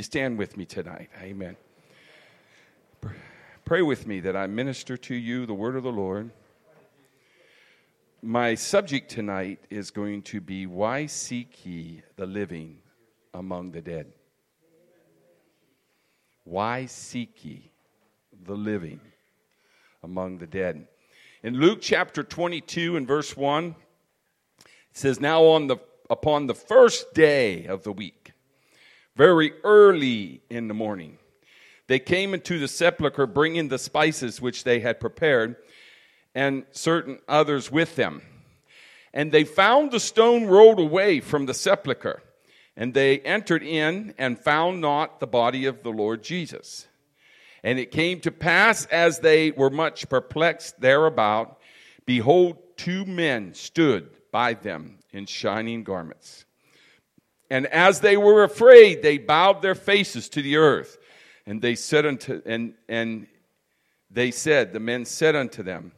you stand with me tonight? Amen. Pray with me that I minister to you the word of the Lord. My subject tonight is going to be Why Seek Ye the Living Among the Dead? Why seek ye the living among the dead? In Luke chapter 22 and verse 1, it says, Now on the, upon the first day of the week, very early in the morning, they came into the sepulchre bringing the spices which they had prepared, and certain others with them. And they found the stone rolled away from the sepulchre. And they entered in and found not the body of the Lord Jesus. And it came to pass as they were much perplexed thereabout, behold, two men stood by them in shining garments. And as they were afraid, they bowed their faces to the earth. And they said unto and and they said, the men said unto them,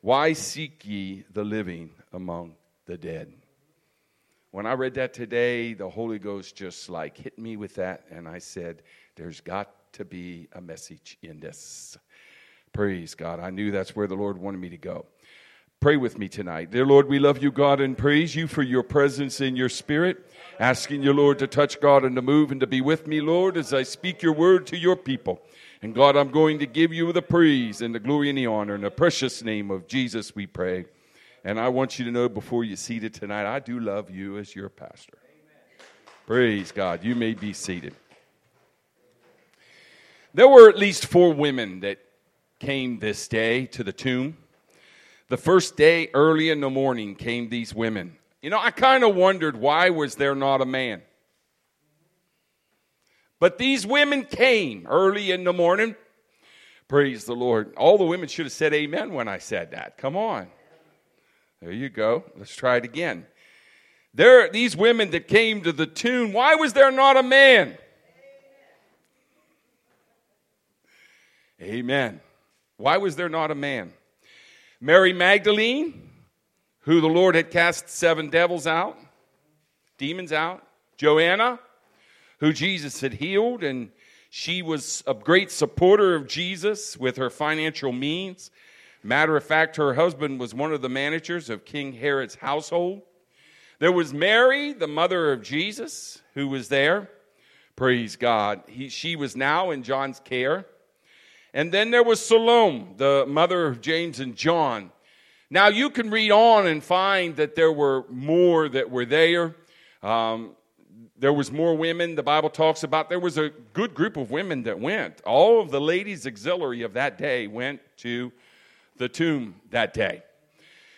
Why seek ye the living among the dead? When I read that today, the Holy Ghost just like hit me with that, and I said, There's got to be a message in this. Praise God. I knew that's where the Lord wanted me to go. Pray with me tonight. Dear Lord, we love you, God, and praise you for your presence in your spirit. Asking you, Lord, to touch God and to move and to be with me, Lord, as I speak your word to your people. And God, I'm going to give you the praise and the glory and the honor. In the precious name of Jesus, we pray. And I want you to know before you seated tonight, I do love you as your pastor. Amen. Praise God. You may be seated. There were at least four women that came this day to the tomb. The first day, early in the morning, came these women. You know, I kind of wondered why was there not a man? But these women came early in the morning. Praise the Lord. All the women should have said amen when I said that. Come on. There you go. Let's try it again. There, these women that came to the tomb, why was there not a man? Amen. Why was there not a man? Mary Magdalene, who the Lord had cast seven devils out, demons out. Joanna, who Jesus had healed, and she was a great supporter of Jesus with her financial means. Matter of fact, her husband was one of the managers of King Herod's household. There was Mary, the mother of Jesus, who was there. Praise God. He, she was now in John's care. And then there was Salome, the mother of James and John. Now you can read on and find that there were more that were there. Um, there was more women. The Bible talks about there was a good group of women that went. All of the ladies' auxiliary of that day went to the tomb that day.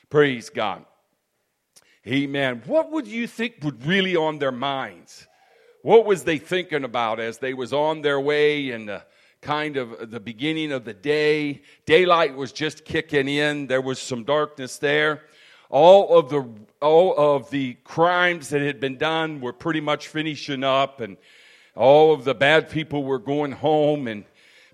Praise God. Amen. What would you think would really on their minds? What was they thinking about as they was on their way and the kind of the beginning of the day. Daylight was just kicking in. There was some darkness there. All of the all of the crimes that had been done were pretty much finishing up and all of the bad people were going home and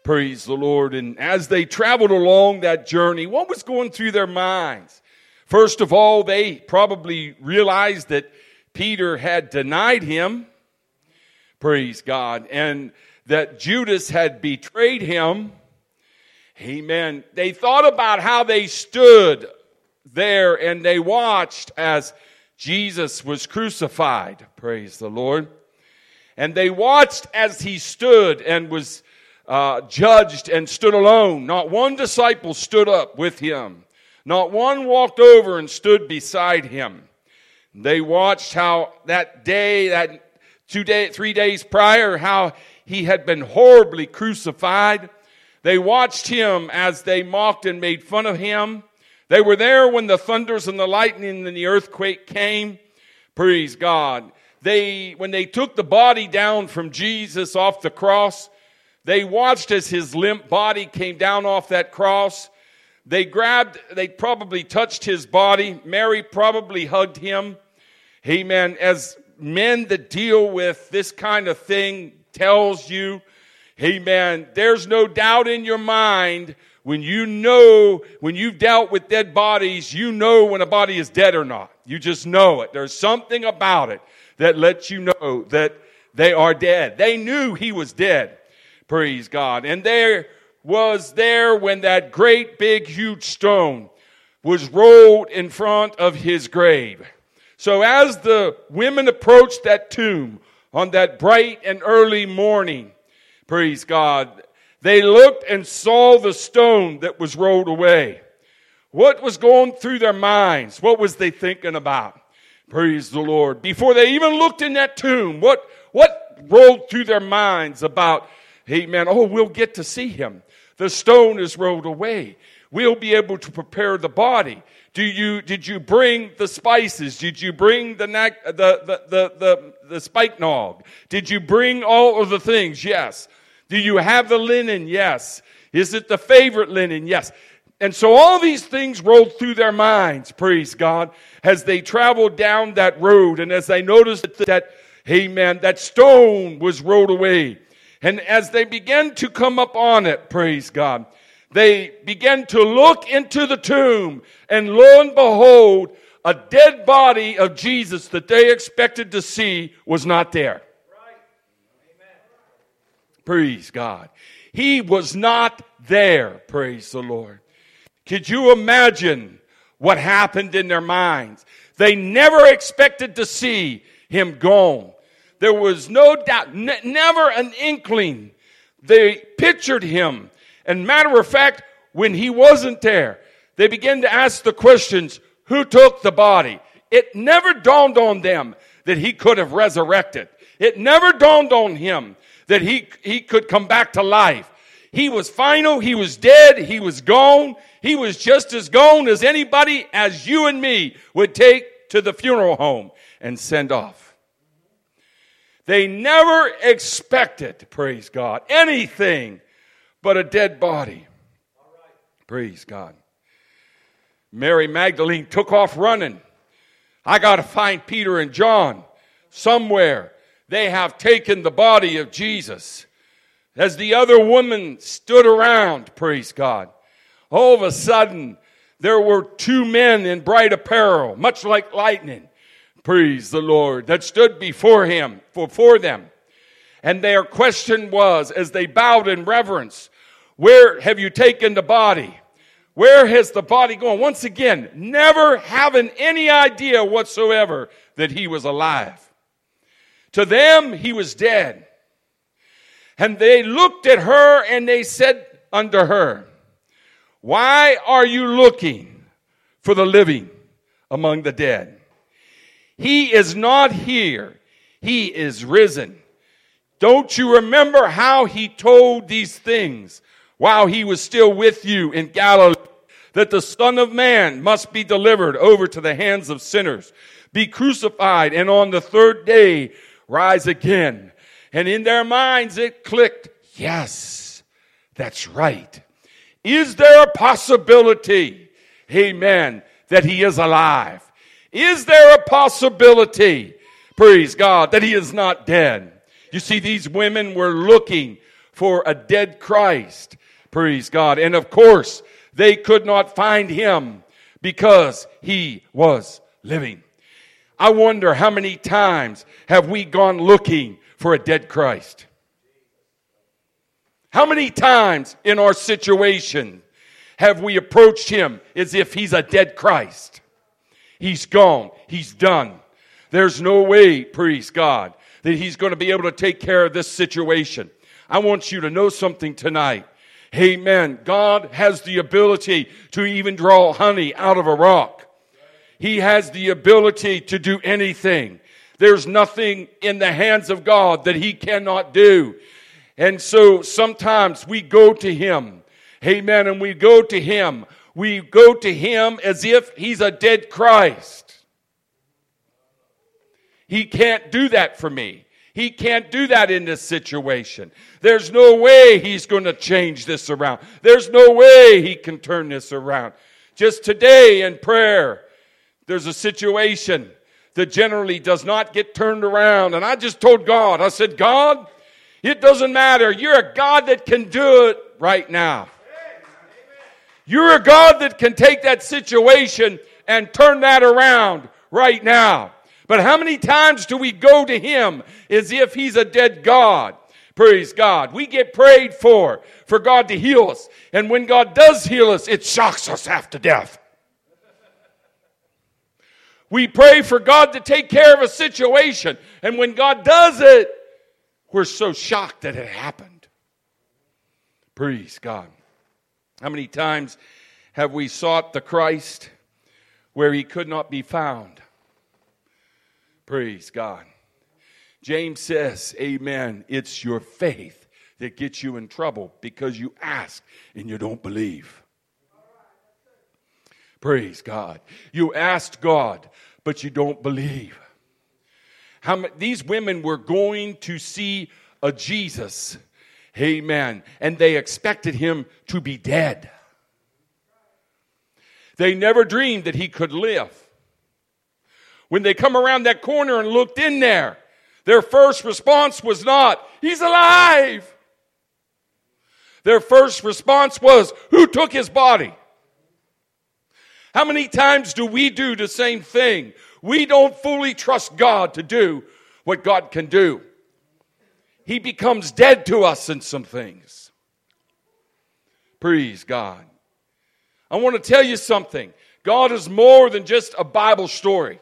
praise the Lord. And as they traveled along that journey, what was going through their minds? First of all, they probably realized that Peter had denied him. Praise God. And that Judas had betrayed him. Amen. They thought about how they stood there and they watched as Jesus was crucified. Praise the Lord. And they watched as he stood and was uh, judged and stood alone. Not one disciple stood up with him. Not one walked over and stood beside him. They watched how that day, that two day, three days prior, how he had been horribly crucified. They watched him as they mocked and made fun of him. They were there when the thunders and the lightning and the earthquake came. Praise God. They, when they took the body down from Jesus off the cross, they watched as his limp body came down off that cross. They grabbed, they probably touched his body. Mary probably hugged him. Amen. As men that deal with this kind of thing tells you, amen, there's no doubt in your mind when you know, when you've dealt with dead bodies, you know when a body is dead or not. You just know it. There's something about it that lets you know that they are dead. They knew he was dead. Praise God. And there was there when that great big huge stone was rolled in front of his grave. So as the women approached that tomb on that bright and early morning, praise God, they looked and saw the stone that was rolled away. What was going through their minds? What was they thinking about? Praise the Lord. Before they even looked in that tomb, what, what rolled through their minds about, amen, oh, we'll get to see him. The stone is rolled away. We'll be able to prepare the body. Do you, did you bring the spices? Did you bring the, neck, the, the, the, the, the? Did you bring all of the things? Yes. Do you have the linen? Yes. Is it the favorite linen? Yes. And so all these things rolled through their minds, praise God, as they traveled down that road and as they noticed that, amen, that stone was rolled away. And as they began to come up on it, praise God, they began to look into the tomb and lo and behold, a dead body of Jesus that they expected to see was not there. Praise God. He was not there. Praise the Lord. Could you imagine what happened in their minds? They never expected to see him gone. There was no doubt, n- never an inkling. They pictured him. And matter of fact, when he wasn't there, they began to ask the questions, who took the body? It never dawned on them that he could have resurrected. It never dawned on him that he, he could come back to life. He was final. He was dead. He was gone. He was just as gone as anybody as you and me would take to the funeral home and send off. They never expected, praise God, anything but a dead body. Praise God. Mary Magdalene took off running. I got to find Peter and John somewhere they have taken the body of Jesus. As the other woman stood around, praise God, all of a sudden there were two men in bright apparel, much like lightning, praise the Lord, that stood before him, before them. And their question was, as they bowed in reverence, where have you taken the body? Where has the body gone? Once again, never having any idea whatsoever that he was alive. To them, he was dead. And they looked at her and they said unto her, Why are you looking for the living among the dead? He is not here. He is risen. Don't you remember how he told these things while he was still with you in Galilee? That the Son of Man must be delivered over to the hands of sinners, be crucified, and on the third day rise again. And in their minds it clicked, yes, that's right. Is there a possibility, amen, that he is alive? Is there a possibility, praise God, that he is not dead? You see, these women were looking for a dead Christ, praise God. And of course, they could not find him because he was living. I wonder how many times have we gone looking for a dead Christ? How many times in our situation have we approached him as if he's a dead Christ? He's gone. He's done. There's no way, praise God, that he's going to be able to take care of this situation. I want you to know something tonight. Amen. God has the ability to even draw honey out of a rock. He has the ability to do anything. There's nothing in the hands of God that He cannot do. And so sometimes we go to Him. Amen. And we go to Him. We go to Him as if He's a dead Christ. He can't do that for me. He can't do that in this situation. There's no way he's going to change this around. There's no way he can turn this around. Just today in prayer, there's a situation that generally does not get turned around. And I just told God, I said, God, it doesn't matter. You're a God that can do it right now. You're a God that can take that situation and turn that around right now. But how many times do we go to Him as if He's a dead God? Praise God. We get prayed for, for God to heal us. And when God does heal us, it shocks us after death. We pray for God to take care of a situation. And when God does it, we're so shocked that it happened. Praise God. How many times have we sought the Christ where he could not be found? Praise God. James says, Amen. It's your faith that gets you in trouble because you ask and you don't believe. Praise God. You asked God, but you don't believe. How these women were going to see a Jesus. Amen. And they expected him to be dead. They never dreamed that he could live. When they come around that corner and looked in there, their first response was not, He's alive. Their first response was, Who took his body? How many times do we do the same thing? We don't fully trust God to do what God can do. He becomes dead to us in some things. Praise God. I want to tell you something. God is more than just a Bible story.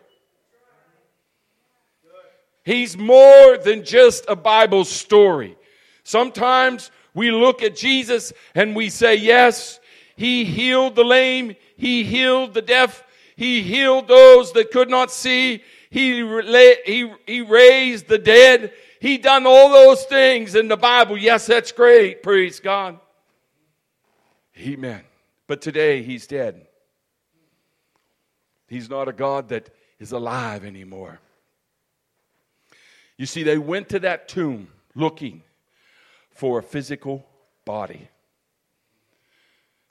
He's more than just a Bible story. Sometimes we look at Jesus and we say, Yes, He healed the lame, He healed the deaf, He healed those that could not see, He, he, he raised the dead, He done all those things in the Bible. Yes, that's great. Praise God. Amen. But today He's dead. He's not a God that is alive anymore. You see, they went to that tomb looking for a physical body.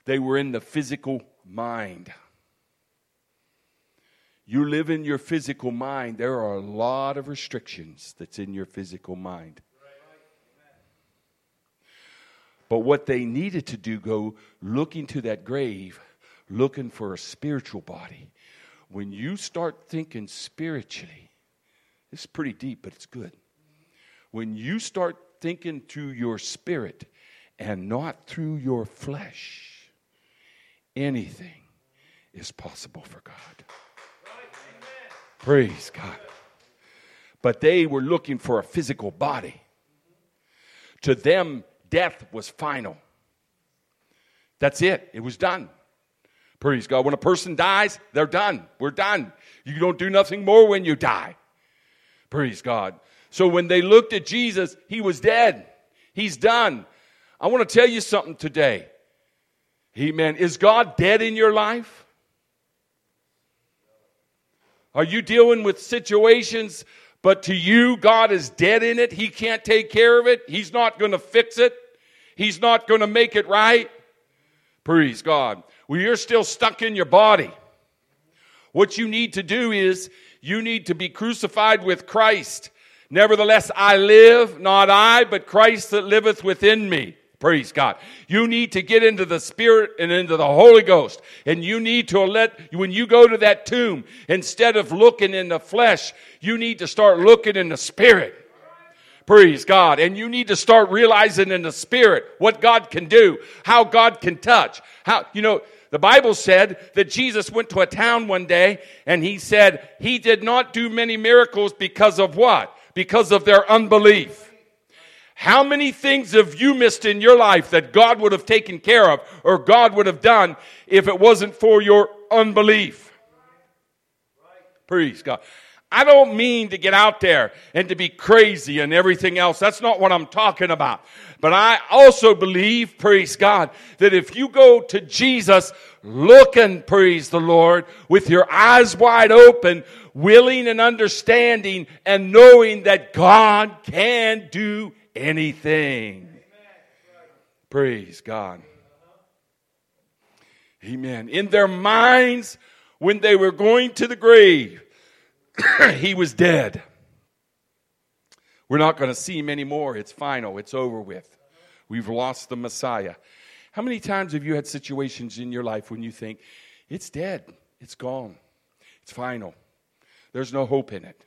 They were in the physical mind. You live in your physical mind, there are a lot of restrictions that's in your physical mind. But what they needed to do, go looking to that grave, looking for a spiritual body. When you start thinking spiritually, it's pretty deep, but it's good. When you start thinking through your spirit and not through your flesh, anything is possible for God. Praise God. But they were looking for a physical body. To them, death was final. That's it, it was done. Praise God. When a person dies, they're done. We're done. You don't do nothing more when you die. Praise God. So when they looked at Jesus, he was dead. He's done. I want to tell you something today. Amen. Is God dead in your life? Are you dealing with situations, but to you, God is dead in it? He can't take care of it. He's not going to fix it. He's not going to make it right. Praise God. Well, you're still stuck in your body. What you need to do is you need to be crucified with Christ. Nevertheless, I live, not I, but Christ that liveth within me. Praise God. You need to get into the Spirit and into the Holy Ghost. And you need to let, when you go to that tomb, instead of looking in the flesh, you need to start looking in the Spirit. Praise God. And you need to start realizing in the Spirit what God can do, how God can touch. How, you know, the Bible said that Jesus went to a town one day and he said he did not do many miracles because of what? Because of their unbelief. How many things have you missed in your life that God would have taken care of or God would have done if it wasn't for your unbelief? Praise God. I don't mean to get out there and to be crazy and everything else. That's not what I'm talking about. But I also believe, praise God, that if you go to Jesus looking, praise the Lord, with your eyes wide open, willing and understanding and knowing that God can do anything. Praise God. Amen. In their minds, when they were going to the grave, he was dead. We're not going to see him anymore. It's final. It's over with. We've lost the Messiah. How many times have you had situations in your life when you think, it's dead, it's gone, it's final, there's no hope in it?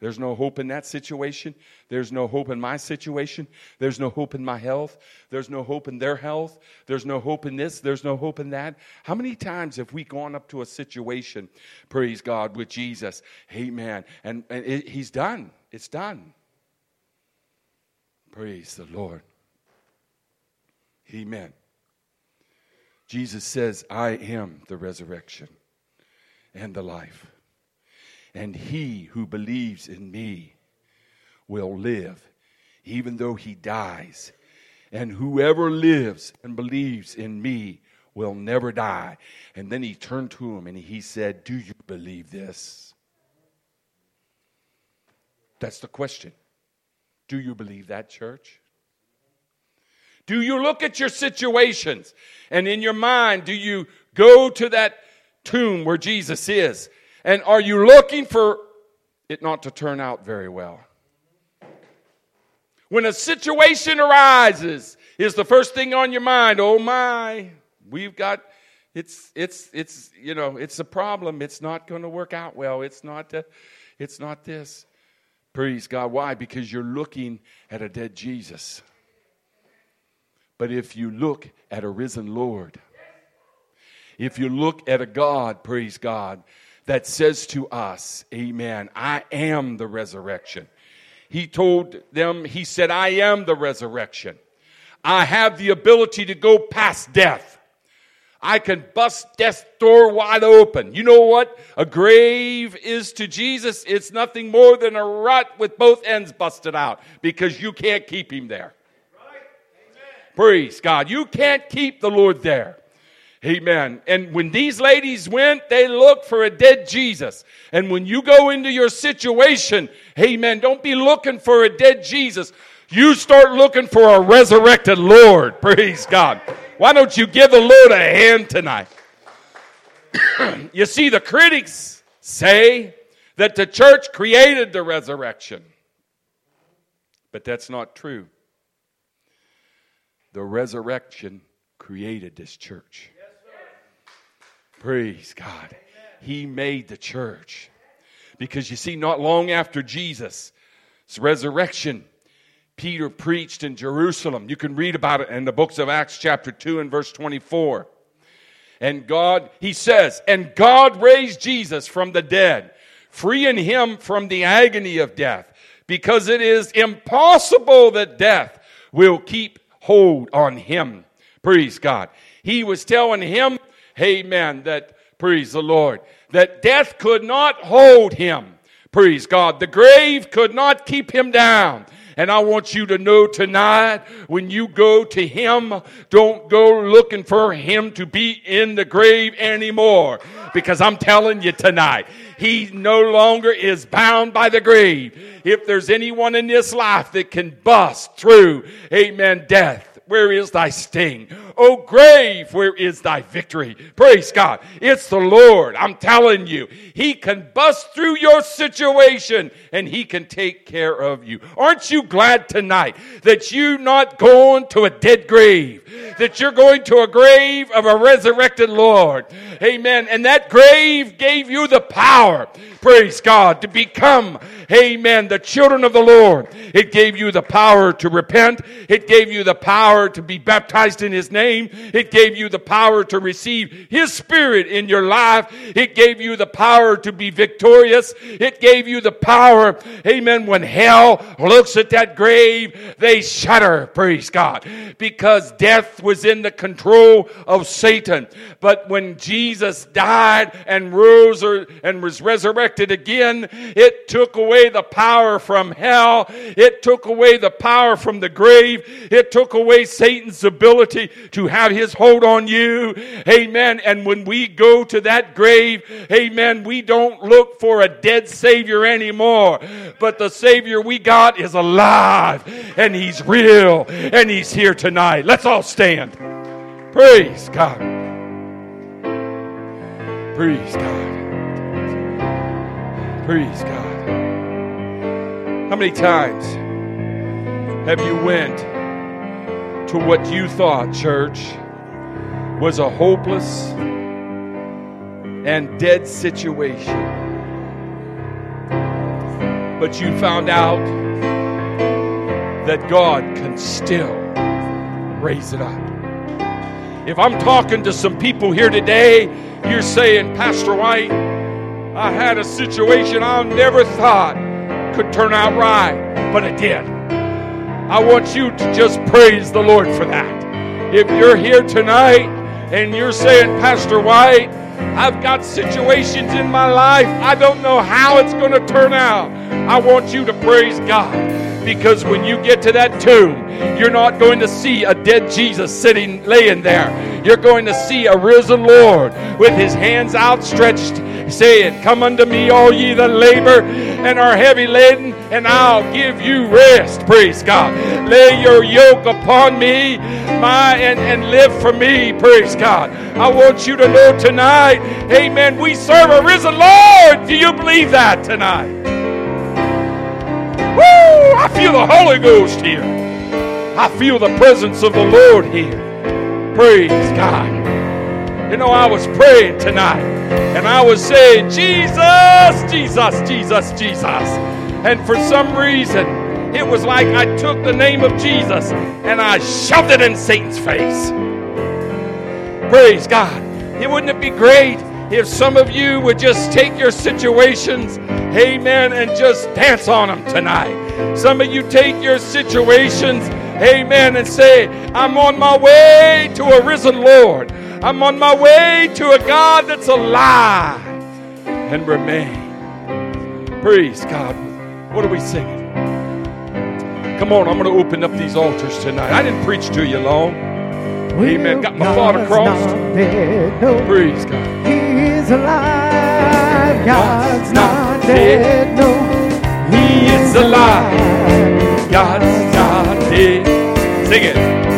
There's no hope in that situation. There's no hope in my situation. There's no hope in my health. There's no hope in their health. There's no hope in this. There's no hope in that. How many times have we gone up to a situation, praise God, with Jesus? Amen. And, and it, he's done. It's done. Praise the Lord. Amen. Jesus says, I am the resurrection and the life. And he who believes in me will live, even though he dies. And whoever lives and believes in me will never die. And then he turned to him and he said, Do you believe this? That's the question. Do you believe that, church? Do you look at your situations and in your mind, do you go to that tomb where Jesus is and are you looking for it not to turn out very well? When a situation arises, is the first thing on your mind, oh my, we've got it's it's it's you know, it's a problem. It's not going to work out well. It's not uh, it's not this. Praise God. Why? Because you're looking at a dead Jesus. But if you look at a risen Lord, if you look at a God, praise God, that says to us, Amen, I am the resurrection. He told them, He said, I am the resurrection. I have the ability to go past death. I can bust death's door wide open. You know what a grave is to Jesus? It's nothing more than a rut with both ends busted out because you can't keep him there. Praise God. You can't keep the Lord there. Amen. And when these ladies went, they looked for a dead Jesus. And when you go into your situation, amen, don't be looking for a dead Jesus. You start looking for a resurrected Lord. Praise God. Why don't you give the Lord a hand tonight? you see, the critics say that the church created the resurrection. But that's not true. The resurrection created this church. Praise God. He made the church. Because you see, not long after Jesus' resurrection, Peter preached in Jerusalem. You can read about it in the books of Acts, chapter 2, and verse 24. And God, he says, and God raised Jesus from the dead, freeing him from the agony of death, because it is impossible that death will keep hold on him. Praise God. He was telling him Amen. That, praise the Lord, that death could not hold him. Praise God. The grave could not keep him down. And I want you to know tonight, when you go to Him, don't go looking for Him to be in the grave anymore. Because I'm telling you tonight, He no longer is bound by the grave. If there's anyone in this life that can bust through, amen, death, where is thy sting? O grave, where is thy victory? Praise God. It's the Lord. I'm telling you, He can bust through your situation and He can take care of you. Aren't you glad tonight that you're not going to a dead grave? That you're going to a grave of a resurrected Lord. Amen. And that grave gave you the power, praise God, to become, amen, the children of the Lord. It gave you the power to repent. It gave you the power power to be baptized in His name. It gave you the power to receive His Spirit in your life. It gave you the power to be victorious. It gave you the power, amen, when hell looks at that grave, they shudder, praise God, because death was in the control of Satan. But when Jesus died and rose or, and was resurrected again, it took away the power from hell. It took away the power from the grave. It took away Satan's ability to have his hold on you. Amen. And when we go to that grave, amen, we don't look for a dead Savior anymore. But the Savior we got is alive and he's real and he's here tonight. Let's all stand. Praise God. Praise God. Praise God. How many times have you went to what you thought, church, was a hopeless and dead situation. but you found out that God can still raise it up. If I'm talking to some people here today, you're saying, Pastor White, I had a situation I never thought could turn out right, but it did. I want you to just praise the Lord for that. If you're here tonight and you're saying, Pastor White, I've got situations in my life, I don't know how it's going to turn out. I want you to praise God because when you get to that tomb, you're not going to see a dead Jesus sitting, laying there. You're going to see a risen Lord with his hands outstretched, saying, Come unto me, all ye that labor and are heavy laden, and I'll give you rest. Praise God. Lay your yoke upon me, my and, and live for me. Praise God. I want you to know tonight, amen. We serve a risen Lord. Do you believe that tonight? Woo! I feel the Holy Ghost here. I feel the presence of the Lord here. Praise God. You know, I was praying tonight and I was saying, Jesus, Jesus, Jesus, Jesus. And for some reason, it was like I took the name of Jesus and I shoved it in Satan's face. Praise God. It wouldn't it be great if some of you would just take your situations amen, and just dance on them tonight. Some of you take your situations, amen, and say, I'm on my way to a risen Lord. I'm on my way to a God that's alive and remain. Praise God. What are we singing? Come on, I'm going to open up these altars tonight. I didn't preach to you long. Amen. Got my thought across. Praise God. He is alive. God's not dead. No, He is alive. God's not dead. Sing it.